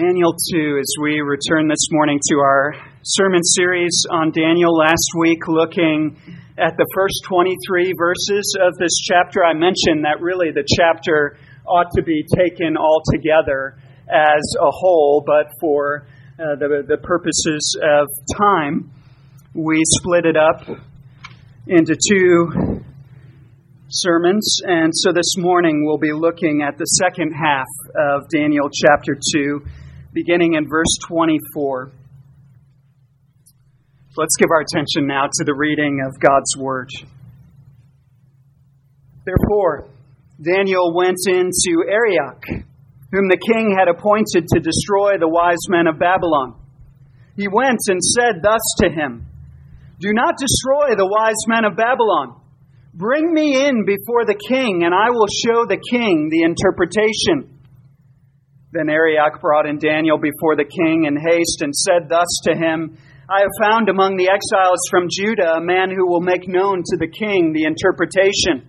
Daniel 2, as we return this morning to our sermon series on Daniel last week, looking at the first 23 verses of this chapter. I mentioned that really the chapter ought to be taken all together as a whole, but for uh, the, the purposes of time, we split it up into two sermons. And so this morning we'll be looking at the second half of Daniel chapter 2, beginning in verse 24. Let's give our attention now to the reading of God's Word. Therefore, Daniel went into Arioch, whom the king had appointed to destroy the wise men of Babylon. He went and said thus to him Do not destroy the wise men of Babylon Bring me in before the king, and I will show the king the interpretation. Then Arioch brought in Daniel before the king in haste and said thus to him I have found among the exiles from Judah a man who will make known to the king the interpretation.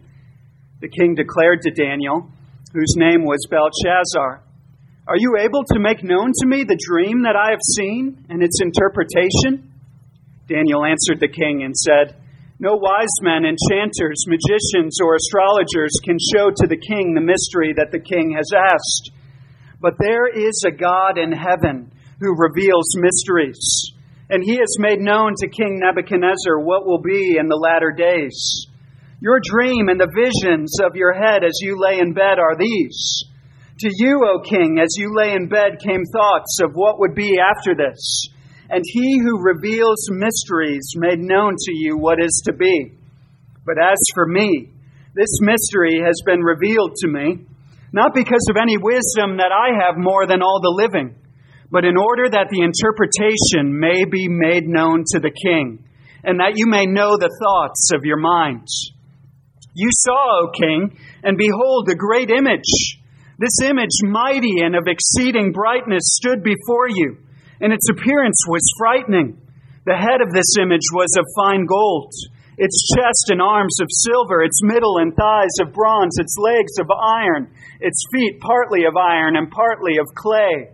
The king declared to Daniel, whose name was Belteshazzar, Are you able to make known to me the dream that I have seen and its interpretation? Daniel answered the king and said, no wise men, enchanters, magicians, or astrologers can show to the king the mystery that the king has asked. But there is a God in heaven who reveals mysteries, and he has made known to King Nebuchadnezzar what will be in the latter days. Your dream and the visions of your head as you lay in bed are these. To you, O king, as you lay in bed came thoughts of what would be after this and he who reveals mysteries made known to you what is to be. But as for me, this mystery has been revealed to me, not because of any wisdom that I have more than all the living, but in order that the interpretation may be made known to the king, and that you may know the thoughts of your minds. You saw, O king, and behold, a great image. This image, mighty and of exceeding brightness, stood before you and its appearance was frightening. The head of this image was of fine gold, its chest and arms of silver, its middle and thighs of bronze, its legs of iron, its feet partly of iron and partly of clay.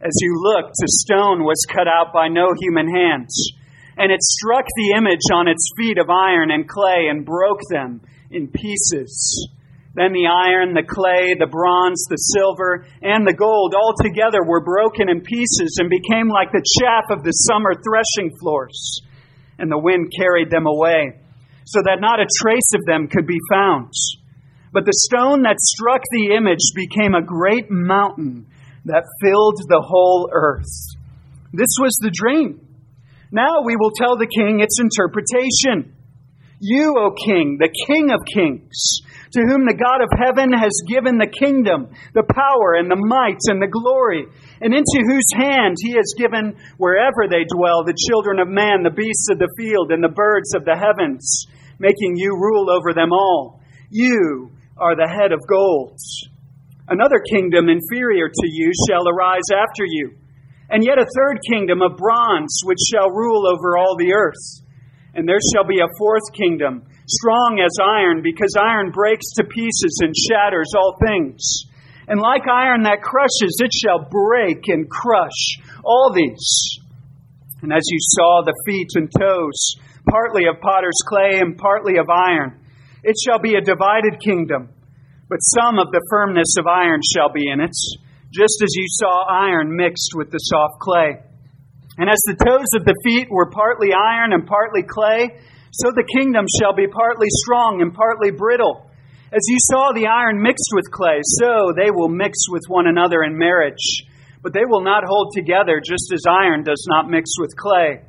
As you looked, a stone was cut out by no human hands, and it struck the image on its feet of iron and clay and broke them in pieces. Then the iron, the clay, the bronze, the silver, and the gold all together were broken in pieces and became like the chaff of the summer threshing floors. And the wind carried them away, so that not a trace of them could be found. But the stone that struck the image became a great mountain that filled the whole earth. This was the dream. Now we will tell the king its interpretation. You, O king, the king of kings, to whom the God of heaven has given the kingdom, the power, and the might, and the glory, and into whose hand he has given wherever they dwell the children of man, the beasts of the field, and the birds of the heavens, making you rule over them all. You are the head of gold. Another kingdom inferior to you shall arise after you, and yet a third kingdom of bronze, which shall rule over all the earth. And there shall be a fourth kingdom strong as iron, because iron breaks to pieces and shatters all things. And like iron that crushes, it shall break and crush all these. And as you saw the feet and toes, partly of potter's clay and partly of iron, it shall be a divided kingdom, but some of the firmness of iron shall be in it, just as you saw iron mixed with the soft clay. And as the toes of the feet were partly iron and partly clay, so the kingdom shall be partly strong and partly brittle. As you saw the iron mixed with clay, so they will mix with one another in marriage. But they will not hold together, just as iron does not mix with clay.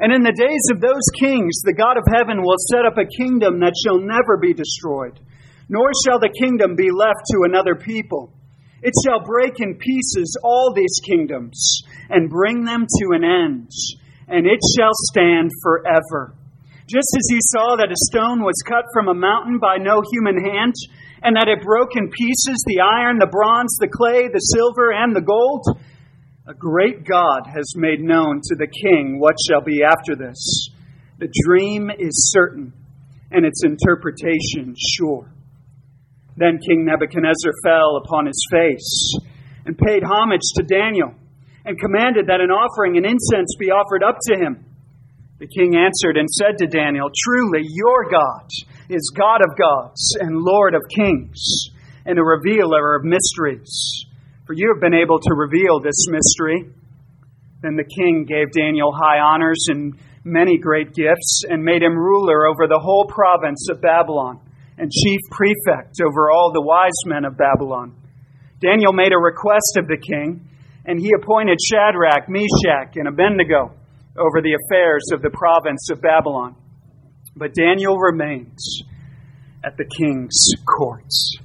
And in the days of those kings, the God of heaven will set up a kingdom that shall never be destroyed, nor shall the kingdom be left to another people. It shall break in pieces all these kingdoms and bring them to an end, and it shall stand forever. Just as he saw that a stone was cut from a mountain by no human hand, and that it broke in pieces the iron, the bronze, the clay, the silver, and the gold, a great God has made known to the king what shall be after this. The dream is certain, and its interpretation sure. Then King Nebuchadnezzar fell upon his face and paid homage to Daniel and commanded that an offering and incense be offered up to him. The king answered and said to Daniel, Truly, your God is God of gods and Lord of kings and a revealer of mysteries. For you have been able to reveal this mystery. Then the king gave Daniel high honors and many great gifts and made him ruler over the whole province of Babylon and chief prefect over all the wise men of Babylon. Daniel made a request of the king, and he appointed Shadrach, Meshach, and Abednego over the affairs of the province of Babylon. But Daniel remains at the king's courts.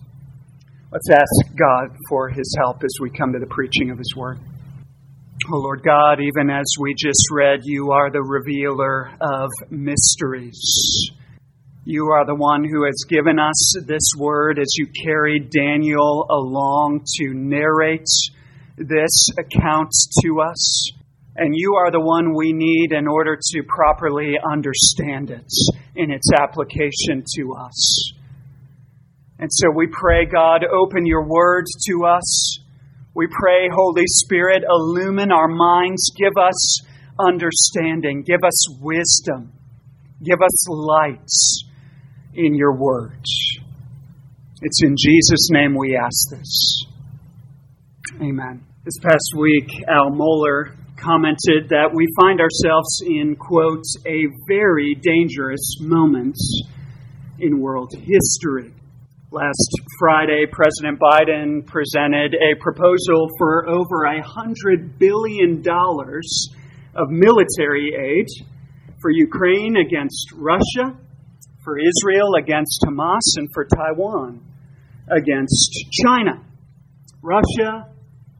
Let's ask God for his help as we come to the preaching of his word. Oh Lord God, even as we just read, you are the revealer of mysteries. You are the one who has given us this word as you carried Daniel along to narrate this account to us. And you are the one we need in order to properly understand it in its application to us. And so we pray, God, open your word to us. We pray, Holy Spirit, illumine our minds, give us understanding, give us wisdom, give us lights in your word. It's in Jesus' name we ask this. Amen. This past week, Al Mohler commented that we find ourselves in, quote, a very dangerous moment in world history. Last Friday, President Biden presented a proposal for over a $100 billion of military aid for Ukraine against Russia for Israel against Hamas and for Taiwan against China. Russia,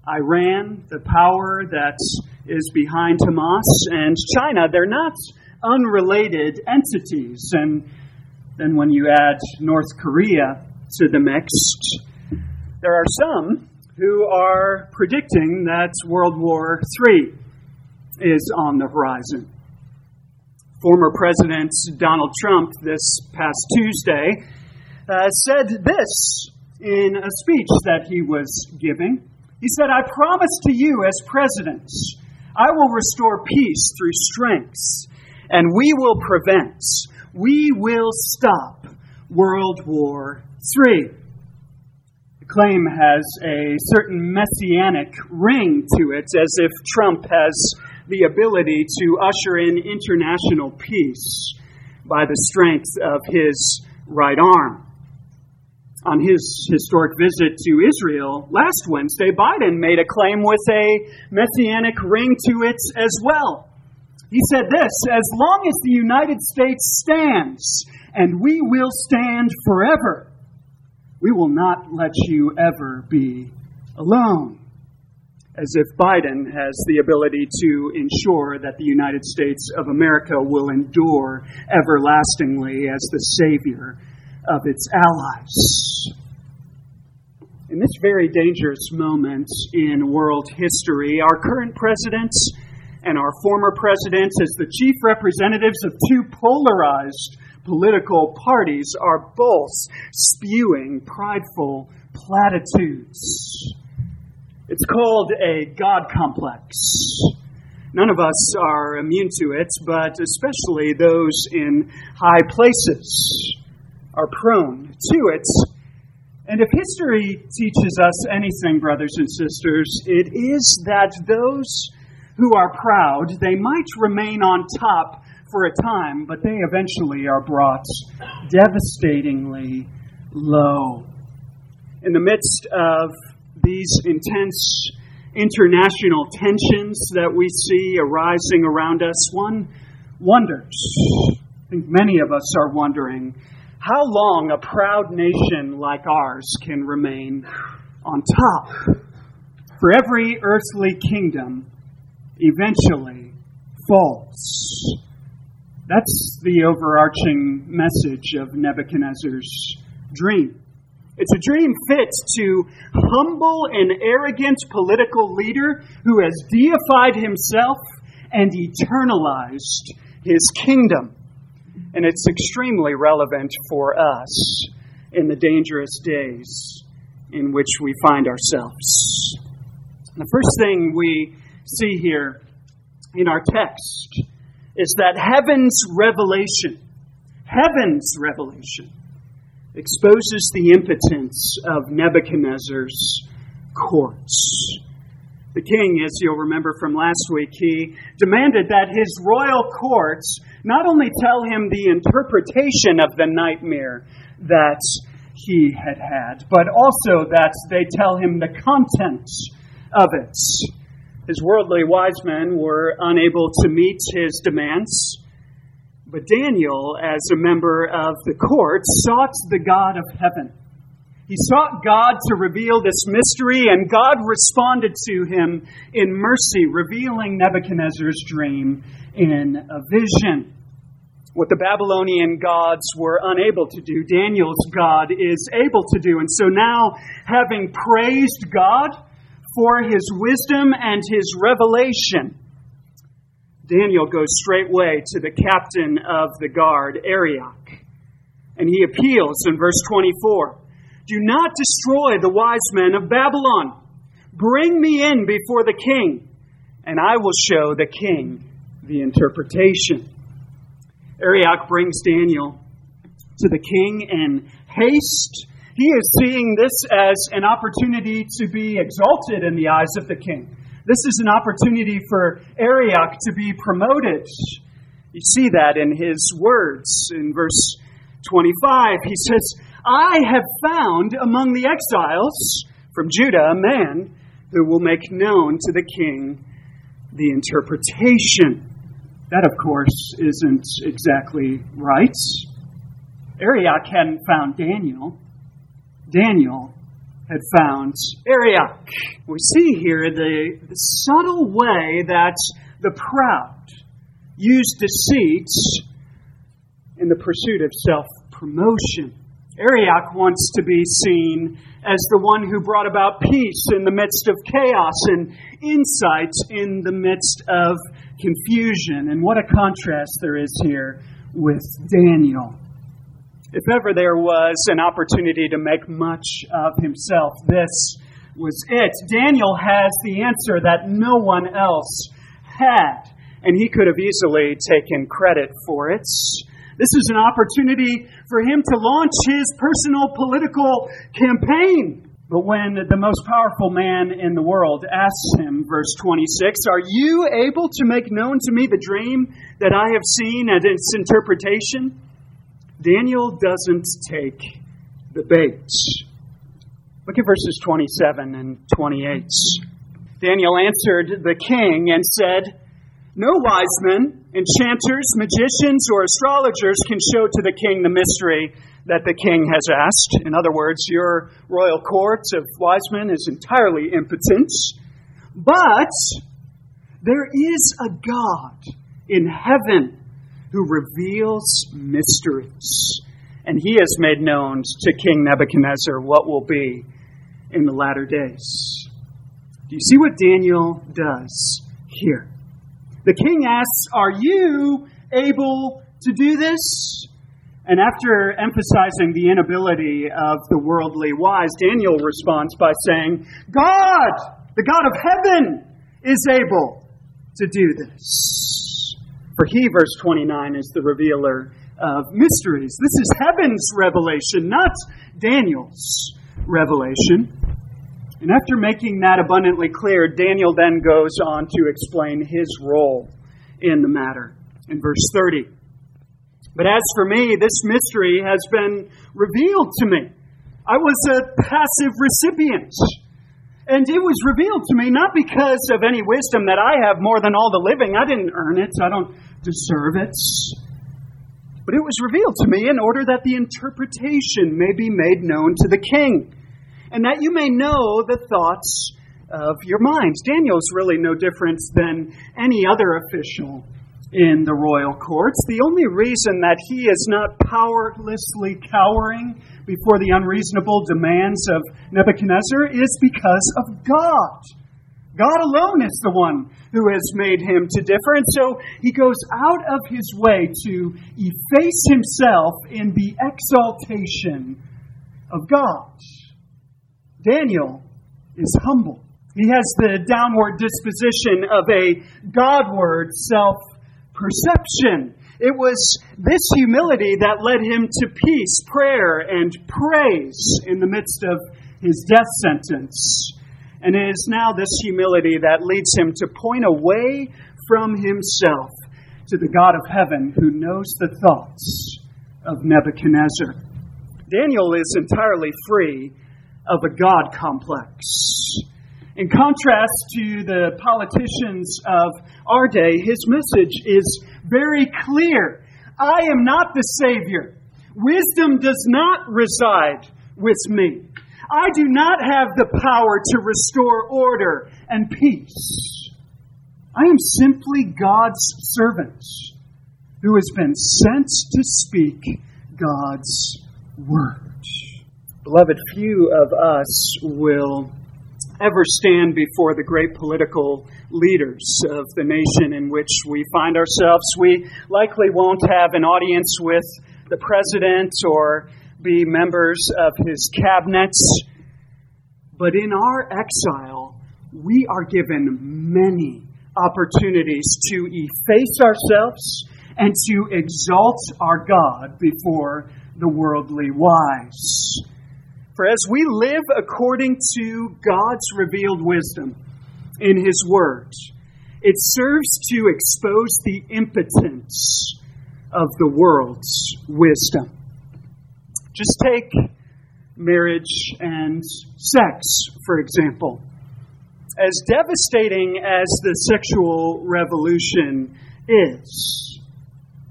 Iran, the power that is behind Hamas, and China, they're not unrelated entities. And then when you add North Korea to the mix, there are some who are predicting that World War III is on the horizon former President Donald Trump this past Tuesday uh, said this in a speech that he was giving. He said, I promise to you as president, I will restore peace through strength, and we will prevent, we will stop World War III. The claim has a certain messianic ring to it, as if Trump has the ability to usher in international peace by the strength of his right arm. On his historic visit to Israel last Wednesday, Biden made a claim with a messianic ring to it as well. He said this As long as the United States stands, and we will stand forever, we will not let you ever be alone as if Biden has the ability to ensure that the United States of America will endure everlastingly as the savior of its allies. In this very dangerous moment in world history, our current presidents and our former presidents, as the chief representatives of two polarized political parties, are both spewing prideful platitudes it's called a God complex. None of us are immune to it, but especially those in high places are prone to it. And if history teaches us anything, brothers and sisters, it is that those who are proud, they might remain on top for a time, but they eventually are brought devastatingly low. In the midst of these intense international tensions that we see arising around us, one wonders, I think many of us are wondering, how long a proud nation like ours can remain on top. For every earthly kingdom eventually falls. That's the overarching message of Nebuchadnezzar's dream. It's a dream fit to humble and arrogant political leader who has deified himself and eternalized his kingdom. And it's extremely relevant for us in the dangerous days in which we find ourselves. The first thing we see here in our text is that heaven's revelation, heaven's revelation, exposes the impotence of Nebuchadnezzar's courts. The king, as you'll remember from last week, he demanded that his royal courts not only tell him the interpretation of the nightmare that he had had, but also that they tell him the content of it. His worldly wise men were unable to meet his demands, but Daniel, as a member of the court, sought the God of heaven. He sought God to reveal this mystery, and God responded to him in mercy, revealing Nebuchadnezzar's dream in a vision. What the Babylonian gods were unable to do, Daniel's God is able to do. And so now, having praised God for his wisdom and his revelation, Daniel goes straightway to the captain of the guard, Arioch, and he appeals in verse 24 Do not destroy the wise men of Babylon. Bring me in before the king, and I will show the king the interpretation. Arioch brings Daniel to the king in haste. He is seeing this as an opportunity to be exalted in the eyes of the king. This is an opportunity for Arioch to be promoted. You see that in his words in verse 25. He says, I have found among the exiles from Judah a man who will make known to the king the interpretation that, of course, isn't exactly right. Arioch hadn't found Daniel. Daniel had found Arioch. We see here the, the subtle way that the proud use deceit in the pursuit of self promotion. Arioch wants to be seen as the one who brought about peace in the midst of chaos and insight in the midst of confusion. And what a contrast there is here with Daniel. If ever there was an opportunity to make much of himself, this was it. Daniel has the answer that no one else had, and he could have easily taken credit for it. This is an opportunity for him to launch his personal political campaign. But when the most powerful man in the world asks him, verse 26, Are you able to make known to me the dream that I have seen and its interpretation? Daniel doesn't take the bait. Look at verses 27 and 28. Daniel answered the king and said, No wise men, enchanters, magicians, or astrologers can show to the king the mystery that the king has asked. In other words, your royal court of wise men is entirely impotent. But there is a God in heaven who reveals mysteries. And he has made known to King Nebuchadnezzar what will be in the latter days. Do you see what Daniel does here? The king asks, Are you able to do this? And after emphasizing the inability of the worldly wise, Daniel responds by saying, God, the God of heaven, is able to do this. For he, verse 29, is the revealer of mysteries. This is heaven's revelation, not Daniel's revelation. And after making that abundantly clear, Daniel then goes on to explain his role in the matter. In verse 30, but as for me, this mystery has been revealed to me. I was a passive recipient. And it was revealed to me not because of any wisdom that I have more than all the living. I didn't earn it, I don't deserve it. But it was revealed to me in order that the interpretation may be made known to the king, and that you may know the thoughts of your minds. Daniel's really no different than any other official in the royal courts. The only reason that he is not powerlessly cowering before the unreasonable demands of Nebuchadnezzar is because of God. God alone is the one who has made him to differ. And so he goes out of his way to efface himself in the exaltation of God. Daniel is humble. He has the downward disposition of a Godward self perception. It was this humility that led him to peace, prayer, and praise in the midst of his death sentence. And it is now this humility that leads him to point away from himself to the God of heaven who knows the thoughts of Nebuchadnezzar. Daniel is entirely free of a God complex. In contrast to the politicians of our day, his message is very clear. I am not the Savior. Wisdom does not reside with me. I do not have the power to restore order and peace. I am simply God's servant who has been sent to speak God's word. Beloved, few of us will ever stand before the great political leaders of the nation in which we find ourselves. We likely won't have an audience with the president or be members of his cabinets. But in our exile, we are given many opportunities to efface ourselves and to exalt our God before the worldly wise. For as we live according to God's revealed wisdom in His Word, it serves to expose the impotence of the world's wisdom. Just take marriage and sex, for example. As devastating as the sexual revolution is,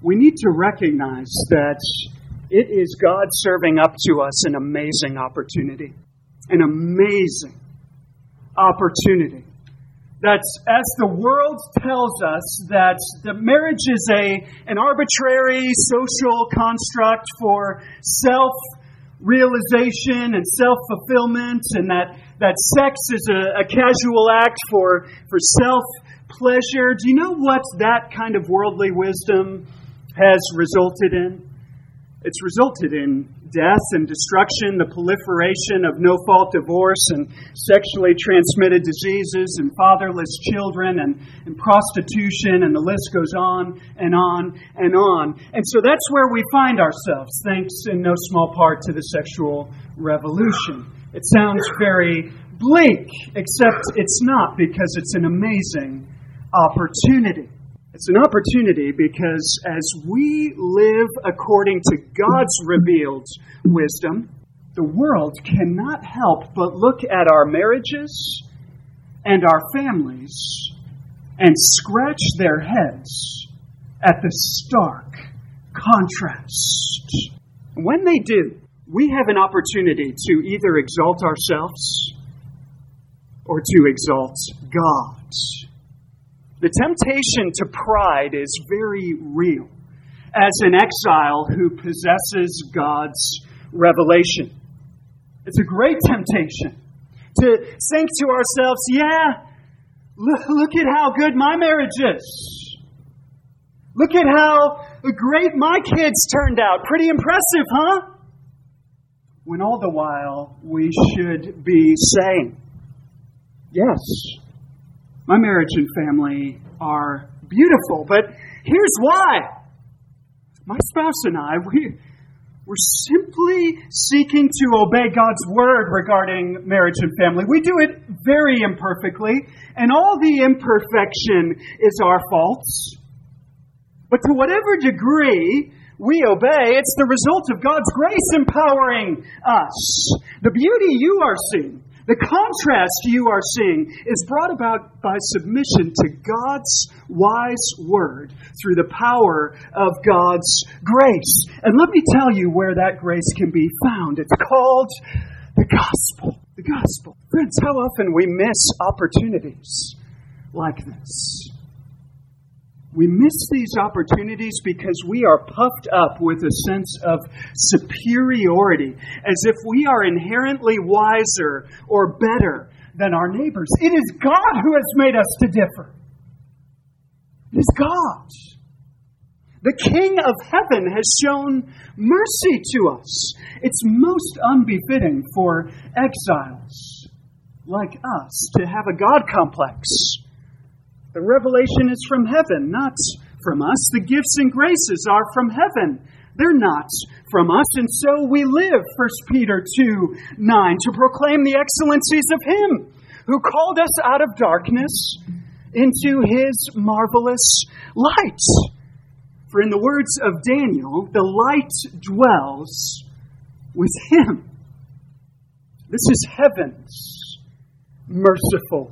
we need to recognize that it is God serving up to us an amazing opportunity. An amazing opportunity. That's as the world tells us that the marriage is a, an arbitrary social construct for self realization and self fulfillment, and that, that sex is a, a casual act for, for self pleasure. Do you know what that kind of worldly wisdom has resulted in? It's resulted in death and destruction, the proliferation of no fault divorce and sexually transmitted diseases and fatherless children and, and prostitution, and the list goes on and on and on. And so that's where we find ourselves, thanks in no small part to the sexual revolution. It sounds very bleak, except it's not because it's an amazing opportunity. It's an opportunity because as we live according to God's revealed wisdom, the world cannot help but look at our marriages and our families and scratch their heads at the stark contrast. When they do, we have an opportunity to either exalt ourselves or to exalt God. The temptation to pride is very real as an exile who possesses God's revelation. It's a great temptation to think to ourselves, yeah, look, at how good my marriage is. Look at how great my kids turned out. Pretty impressive, huh? When all the while we should be saying, yes, my marriage and family are beautiful, but here's why. My spouse and I, we, we're simply seeking to obey God's word regarding marriage and family. We do it very imperfectly, and all the imperfection is our faults. But to whatever degree we obey, it's the result of God's grace empowering us. The beauty you are seeing the contrast you are seeing is brought about by submission to God's wise word through the power of God's grace. And let me tell you where that grace can be found. It's called the gospel. The gospel. Friends, how often we miss opportunities like this. We miss these opportunities because we are puffed up with a sense of superiority, as if we are inherently wiser or better than our neighbors. It is God who has made us to differ. It is God. The King of heaven has shown mercy to us. It's most unbefitting for exiles like us, to have a God complex. The revelation is from heaven, not from us. The gifts and graces are from heaven. They're not from us, and so we live, 1 Peter 2 9, to proclaim the excellencies of Him who called us out of darkness into His marvelous light. For in the words of Daniel, the light dwells with Him. This is heaven's merciful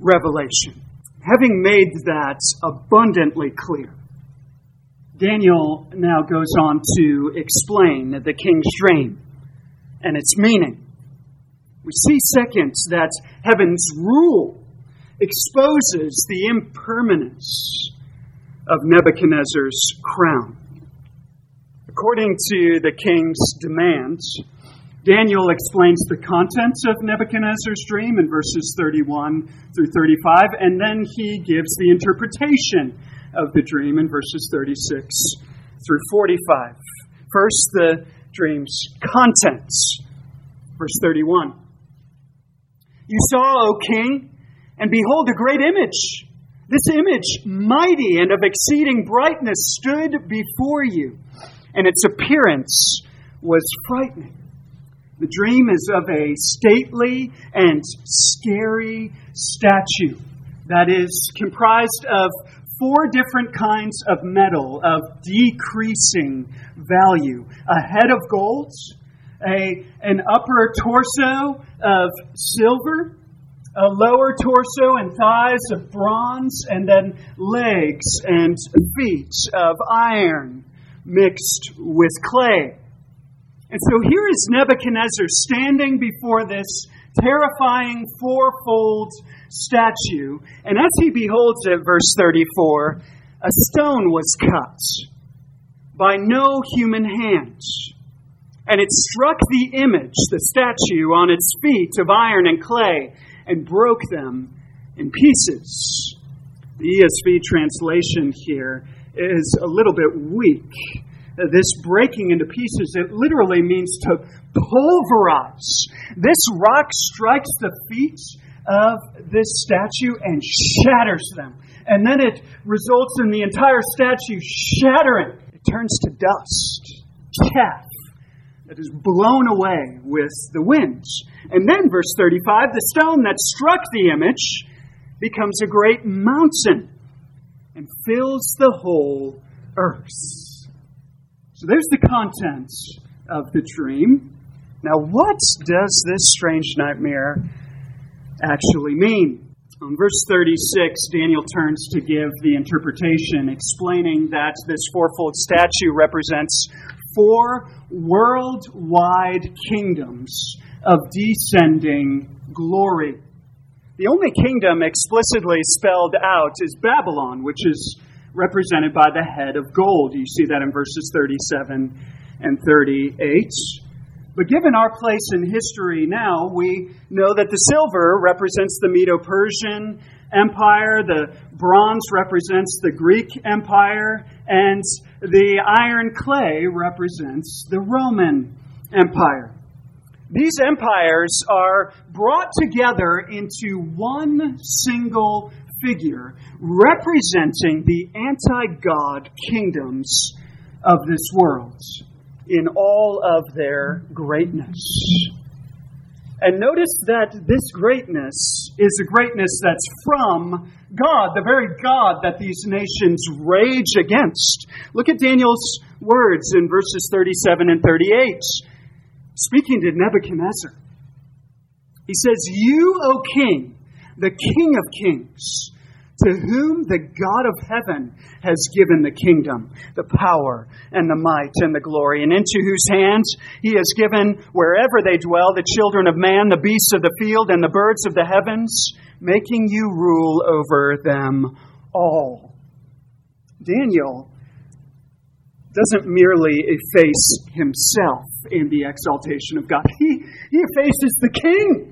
revelation. Having made that abundantly clear, Daniel now goes on to explain the king's dream and its meaning. We see, second, that heaven's rule exposes the impermanence of Nebuchadnezzar's crown. According to the king's demands, Daniel explains the contents of Nebuchadnezzar's dream in verses 31 through 35, and then he gives the interpretation of the dream in verses 36 through 45. First, the dream's contents. Verse 31. You saw, O king, and behold, a great image. This image, mighty and of exceeding brightness, stood before you, and its appearance was frightening. The dream is of a stately and scary statue that is comprised of four different kinds of metal of decreasing value a head of gold, a, an upper torso of silver, a lower torso and thighs of bronze, and then legs and feet of iron mixed with clay. And so here is Nebuchadnezzar standing before this terrifying fourfold statue. And as he beholds it, verse 34, a stone was cut by no human hand. And it struck the image, the statue, on its feet of iron and clay and broke them in pieces. The ESV translation here is a little bit weak. This breaking into pieces, it literally means to pulverize. This rock strikes the feet of this statue and shatters them. And then it results in the entire statue shattering. It turns to dust, chaff that is blown away with the winds. And then, verse 35, the stone that struck the image becomes a great mountain and fills the whole earth. So there's the contents of the dream. Now, what does this strange nightmare actually mean? On verse 36, Daniel turns to give the interpretation, explaining that this fourfold statue represents four worldwide kingdoms of descending glory. The only kingdom explicitly spelled out is Babylon, which is represented by the head of gold. You see that in verses 37 and 38. But given our place in history now, we know that the silver represents the Medo Persian Empire, the bronze represents the Greek Empire, and the iron clay represents the Roman Empire. These empires are brought together into one single figure representing the anti God kingdoms of this world in all of their greatness. And notice that this greatness is a greatness that's from God, the very God that these nations rage against. Look at Daniel's words in verses 37 and 38. Speaking to Nebuchadnezzar, he says, You, O king, the king of kings, to whom the God of heaven has given the kingdom, the power, and the might, and the glory, and into whose hands he has given, wherever they dwell, the children of man, the beasts of the field, and the birds of the heavens, making you rule over them all. Daniel doesn't merely efface himself in the exaltation of God, he, he effaces the king.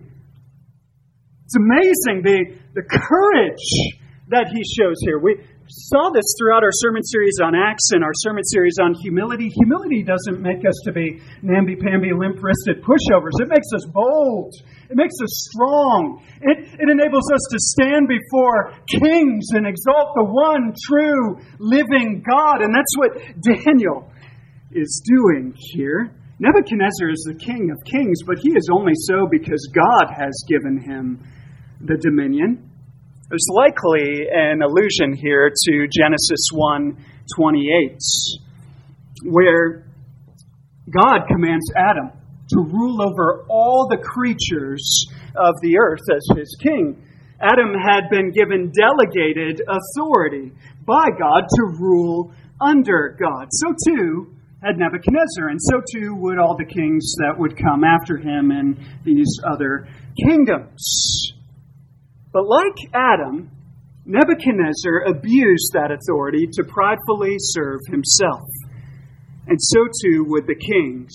It's amazing the, the courage that he shows here. We saw this throughout our sermon series on Acts and our sermon series on humility. Humility doesn't make us to be namby-pamby, limp-wristed pushovers. It makes us bold. It makes us strong. It, it enables us to stand before kings and exalt the one true living God. And that's what Daniel is doing here. Nebuchadnezzar is the king of kings, but he is only so because God has given him the dominion. There's likely an allusion here to Genesis 1:28, where God commands Adam to rule over all the creatures of the earth as his king. Adam had been given delegated authority by God to rule under God. So too had Nebuchadnezzar, and so too would all the kings that would come after him in these other kingdoms. But like Adam, Nebuchadnezzar abused that authority to pridefully serve himself. And so too would the kings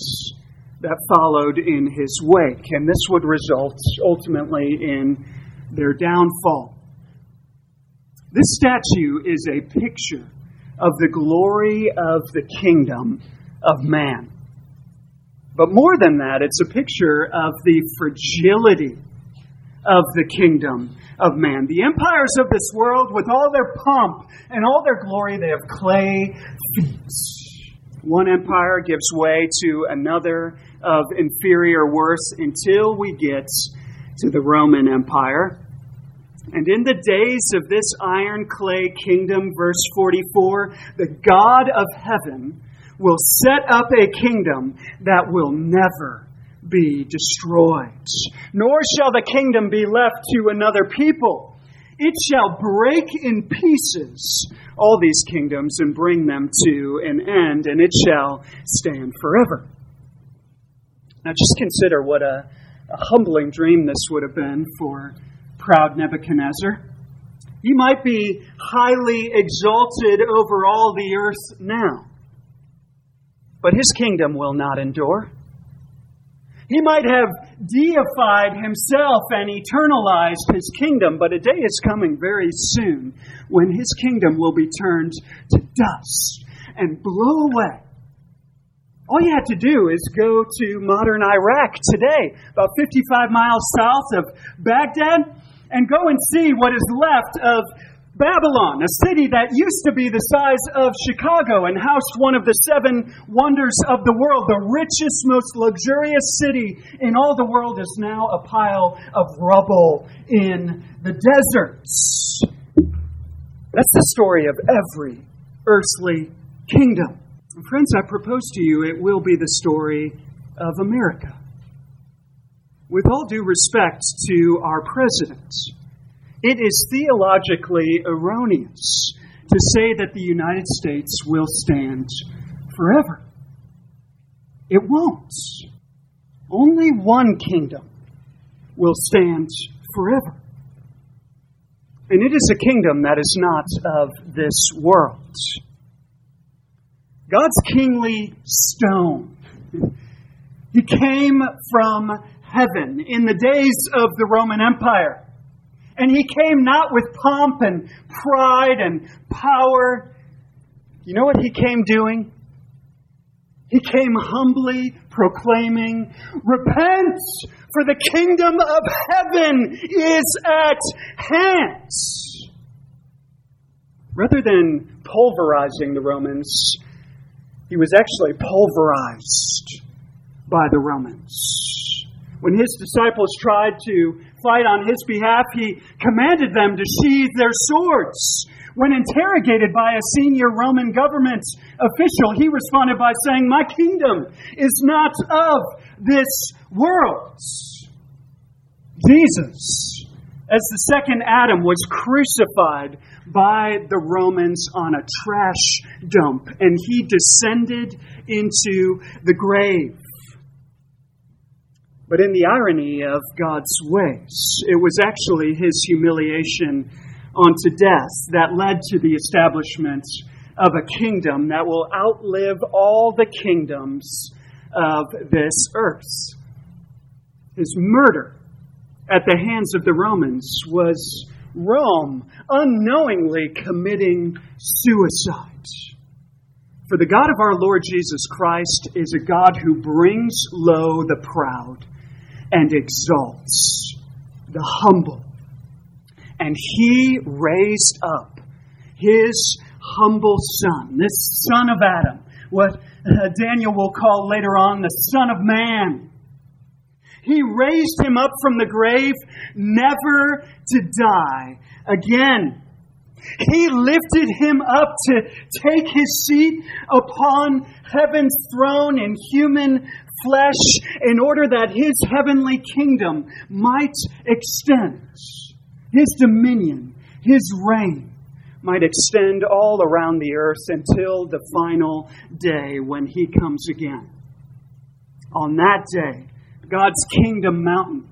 that followed in his wake. And this would result ultimately in their downfall. This statue is a picture of the glory of the kingdom of man. But more than that, it's a picture of the fragility of the kingdom of man. The empires of this world, with all their pomp and all their glory, they have clay. One empire gives way to another of inferior worth until we get to the Roman Empire. And in the days of this iron clay kingdom, verse 44, the God of heaven will set up a kingdom that will never be destroyed, nor shall the kingdom be left to another people. It shall break in pieces all these kingdoms and bring them to an end, and it shall stand forever. Now, just consider what a, a humbling dream this would have been for proud Nebuchadnezzar. He might be highly exalted over all the earth now, but his kingdom will not endure. He might have deified himself and eternalized his kingdom, but a day is coming very soon when his kingdom will be turned to dust and blow away. All you have to do is go to modern Iraq today, about 55 miles south of Baghdad, and go and see what is left of Babylon, a city that used to be the size of Chicago and housed one of the seven wonders of the world, the richest, most luxurious city in all the world, is now a pile of rubble in the deserts. That's the story of every earthly kingdom. And friends, I propose to you it will be the story of America. With all due respect to our president, it is theologically erroneous to say that the United States will stand forever. It won't. Only one kingdom will stand forever. And it is a kingdom that is not of this world. God's kingly stone. He came from heaven in the days of the Roman Empire. And he came not with pomp and pride and power. You know what he came doing? He came humbly proclaiming, Repent, for the kingdom of heaven is at hand. Rather than pulverizing the Romans, he was actually pulverized by the Romans. When his disciples tried to fight on his behalf, he commanded them to sheathe their swords. When interrogated by a senior Roman government official, he responded by saying, My kingdom is not of this world. Jesus, as the second Adam, was crucified by the Romans on a trash dump, and he descended into the grave. But in the irony of God's ways, it was actually his humiliation unto death that led to the establishment of a kingdom that will outlive all the kingdoms of this earth. His murder at the hands of the Romans was Rome, unknowingly committing suicide. For the God of our Lord Jesus Christ is a God who brings low the proud and exalts the humble. And he raised up his humble son, this son of Adam, what uh, Daniel will call later on the Son of Man. He raised him up from the grave, never to die again. He lifted him up to take his seat upon heaven's throne in human flesh in order that his heavenly kingdom might extend. His dominion, his reign might extend all around the earth until the final day when he comes again. On that day, God's kingdom mountain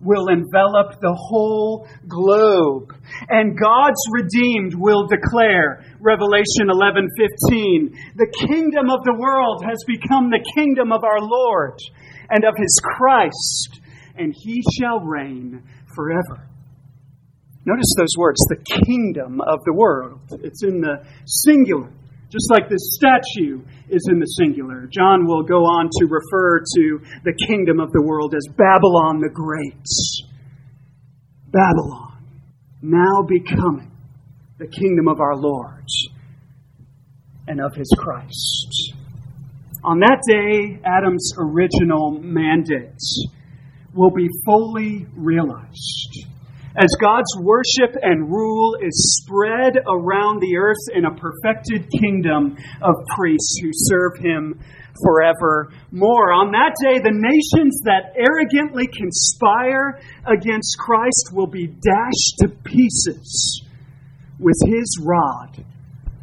will envelop the whole globe. And God's redeemed will declare Revelation 11:15 the kingdom of the world has become the kingdom of our Lord and of his Christ and he shall reign forever. Notice those words, the kingdom of the world. It's in the singular, just like this statue is in the singular. John will go on to refer to the kingdom of the world as Babylon the Great. Babylon, now becoming the kingdom of our Lord and of his Christ. On that day, Adam's original mandate will be fully realized as God's worship and rule is spread around the earth in a perfected kingdom of priests who serve him forevermore. On that day, the nations that arrogantly conspire against Christ will be dashed to pieces with his rod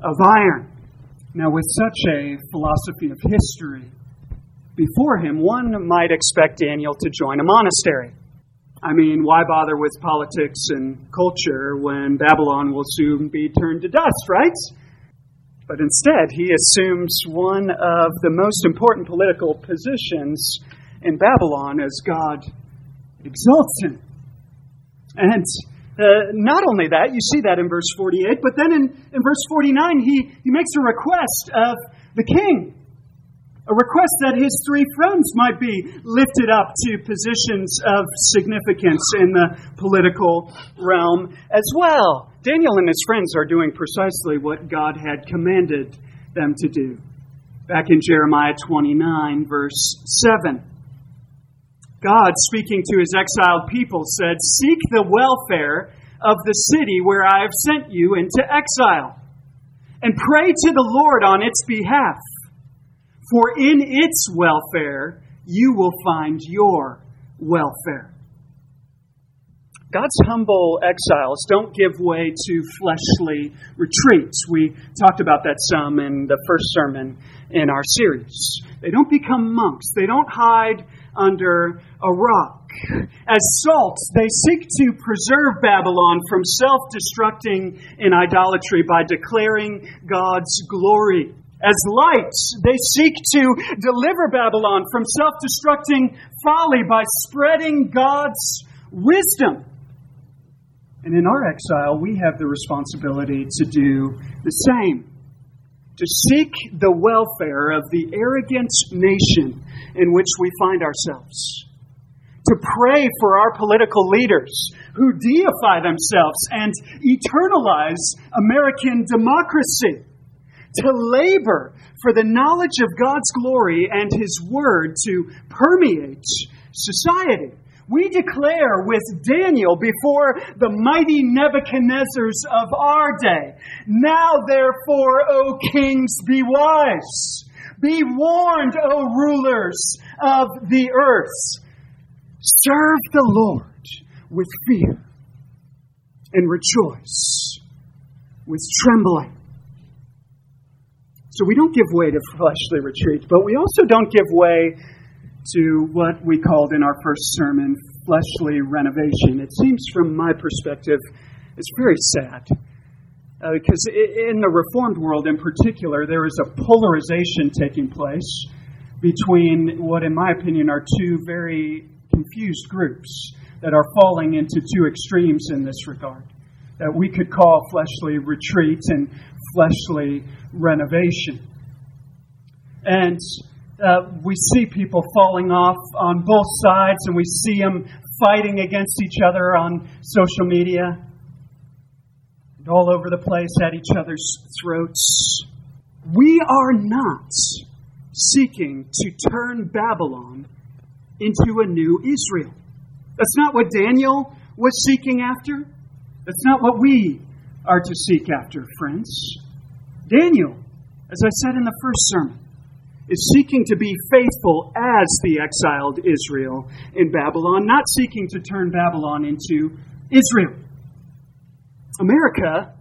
of iron. Now, with such a philosophy of history before him, one might expect Daniel to join a monastery. I mean, why bother with politics and culture when Babylon will soon be turned to dust, right? But instead, he assumes one of the most important political positions in Babylon as God exalts him. And uh, not only that, you see that in verse 48, but then in, in verse 49, he, he makes a request of the king a request that his three friends might be lifted up to positions of significance in the political realm as well. Daniel and his friends are doing precisely what God had commanded them to do. Back in Jeremiah 29, verse 7. God, speaking to his exiled people, said, Seek the welfare of the city where I have sent you into exile, and pray to the Lord on its behalf for in its welfare you will find your welfare. God's humble exiles don't give way to fleshly retreats. We talked about that some in the first sermon in our series. They don't become monks, they don't hide under a rock. As salt, they seek to preserve Babylon from self destructing in idolatry by declaring God's glory. As lights, they seek to deliver Babylon from self destructing folly by spreading God's wisdom. And in our exile, we have the responsibility to do the same to seek the welfare of the arrogant nation in which we find ourselves, to pray for our political leaders who deify themselves and eternalize American democracy to labor for the knowledge of God's glory and His Word to permeate society. We declare with Daniel before the mighty Nebuchadnezzars of our day Now therefore, O kings, be wise. Be warned, O rulers of the earth. Serve the Lord with fear and rejoice with trembling. So we don't give way to fleshly retreats, but we also don't give way to what we called in our first sermon fleshly renovation. It seems, from my perspective, it's very sad. Uh, because in the Reformed world in particular, there is a polarization taking place between what, in my opinion, are two very confused groups that are falling into two extremes in this regard. That we could call fleshly retreat and fleshly renovation. And uh, we see people falling off on both sides, and we see them fighting against each other on social media and all over the place at each other's throats. We are not seeking to turn Babylon into a new Israel. That's not what Daniel was seeking after. That's not what we are to seek after, friends. Daniel, as I said in the first sermon, is seeking to be faithful as the exiled Israel in Babylon, not seeking to turn Babylon into Israel. America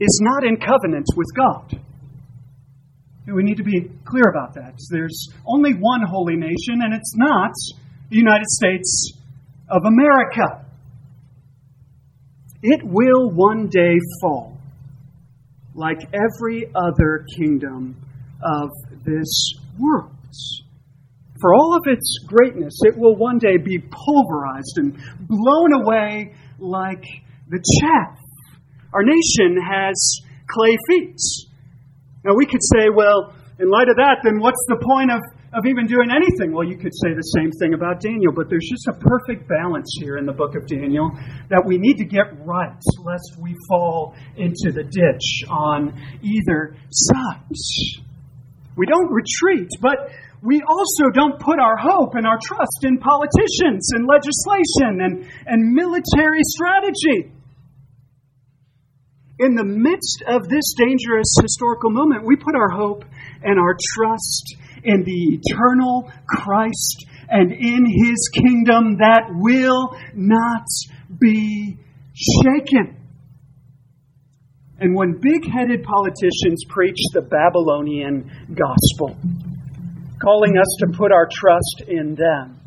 is not in covenant with God. And we need to be clear about that. There's only one holy nation, and it's not the United States of America. It will one day fall, like every other kingdom of this world. For all of its greatness, it will one day be pulverized and blown away like the chaff. Our nation has clay feet. Now, we could say, well, in light of that, then what's the point of, of even doing anything? Well, you could say the same thing about Daniel, but there's just a perfect balance here in the book of Daniel that we need to get right lest we fall into the ditch on either side. We don't retreat, but we also don't put our hope and our trust in politicians and legislation and, and military strategy. In the midst of this dangerous historical moment, we put our hope and our trust in the eternal Christ and in his kingdom that will not be shaken. And when big headed politicians preach the Babylonian gospel, calling us to put our trust in them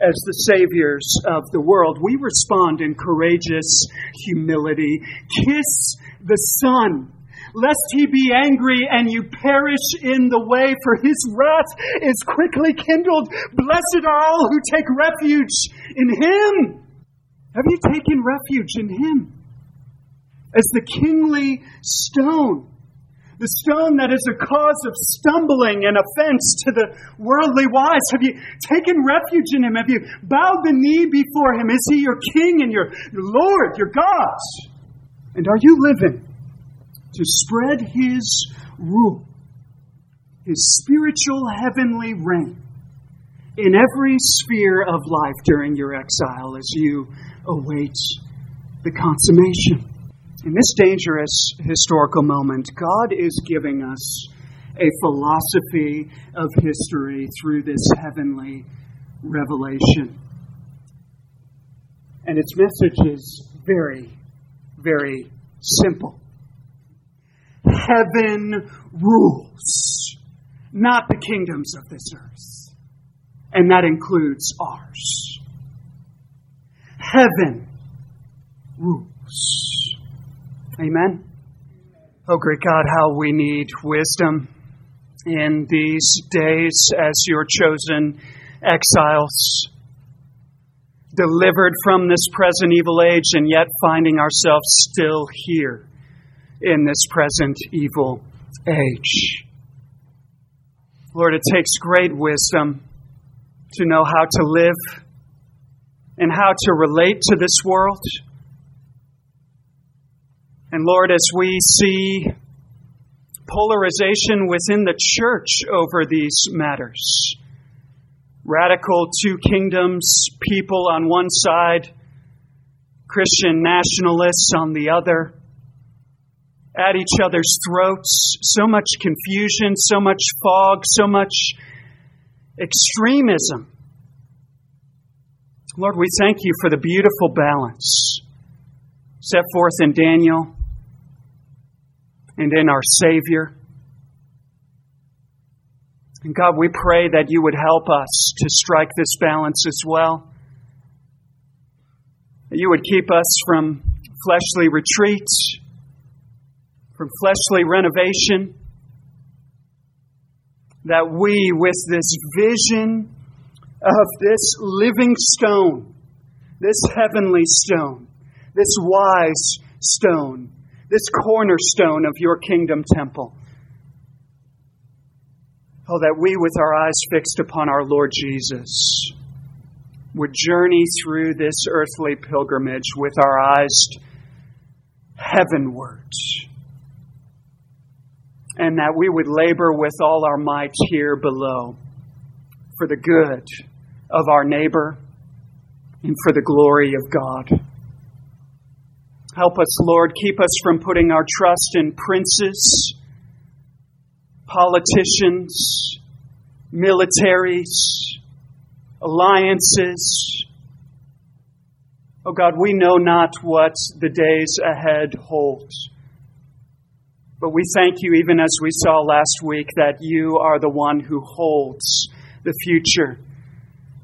as the saviors of the world, we respond in courageous humility. Kiss the Son, lest he be angry and you perish in the way, for his wrath is quickly kindled. Blessed are all who take refuge in him. Have you taken refuge in him? as the kingly stone. The stone that is a cause of stumbling and offense to the worldly wise. Have you taken refuge in him? Have you bowed the knee before him? Is he your king and your, your Lord, your God? And are you living to spread his rule, his spiritual heavenly reign in every sphere of life during your exile as you await the consummation? In this dangerous historical moment, God is giving us a philosophy of history through this heavenly revelation. And its message is very, very simple. Heaven rules, not the kingdoms of this earth. And that includes ours. Heaven rules. Amen. Oh, great God, how we need wisdom in these days as your chosen exiles, delivered from this present evil age, and yet finding ourselves still here in this present evil age. Lord, it takes great wisdom to know how to live and how to relate to this world and Lord, as we see polarization within the church over these matters, radical two kingdoms people on one side, Christian nationalists on the other, at each other's throats, so much confusion, so much fog, so much extremism. Lord, we thank you for the beautiful balance set forth in Daniel and in our Savior. And God, we pray that you would help us to strike this balance as well. That you would keep us from fleshly retreats, from fleshly renovation. That we, with this vision of this living stone, this heavenly stone, this wise stone, this cornerstone of your kingdom temple. Oh, that we, with our eyes fixed upon our Lord Jesus, would journey through this earthly pilgrimage with our eyes heavenward. And that we would labor with all our might here below for the good of our neighbor and for the glory of God. Help us, Lord. Keep us from putting our trust in princes, politicians, militaries, alliances. Oh God, we know not what the days ahead hold. But we thank you, even as we saw last week, that you are the one who holds the future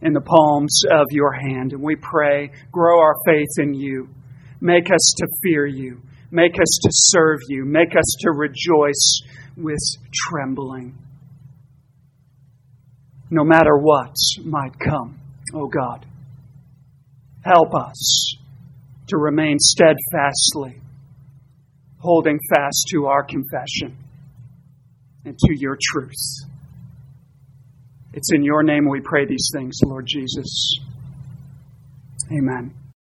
in the palms of your hand. And we pray, grow our faith in you. Make us to fear you. Make us to serve you. Make us to rejoice with trembling. No matter what might come, O oh God, help us to remain steadfastly holding fast to our confession and to your truth. It's in your name we pray these things, Lord Jesus. Amen.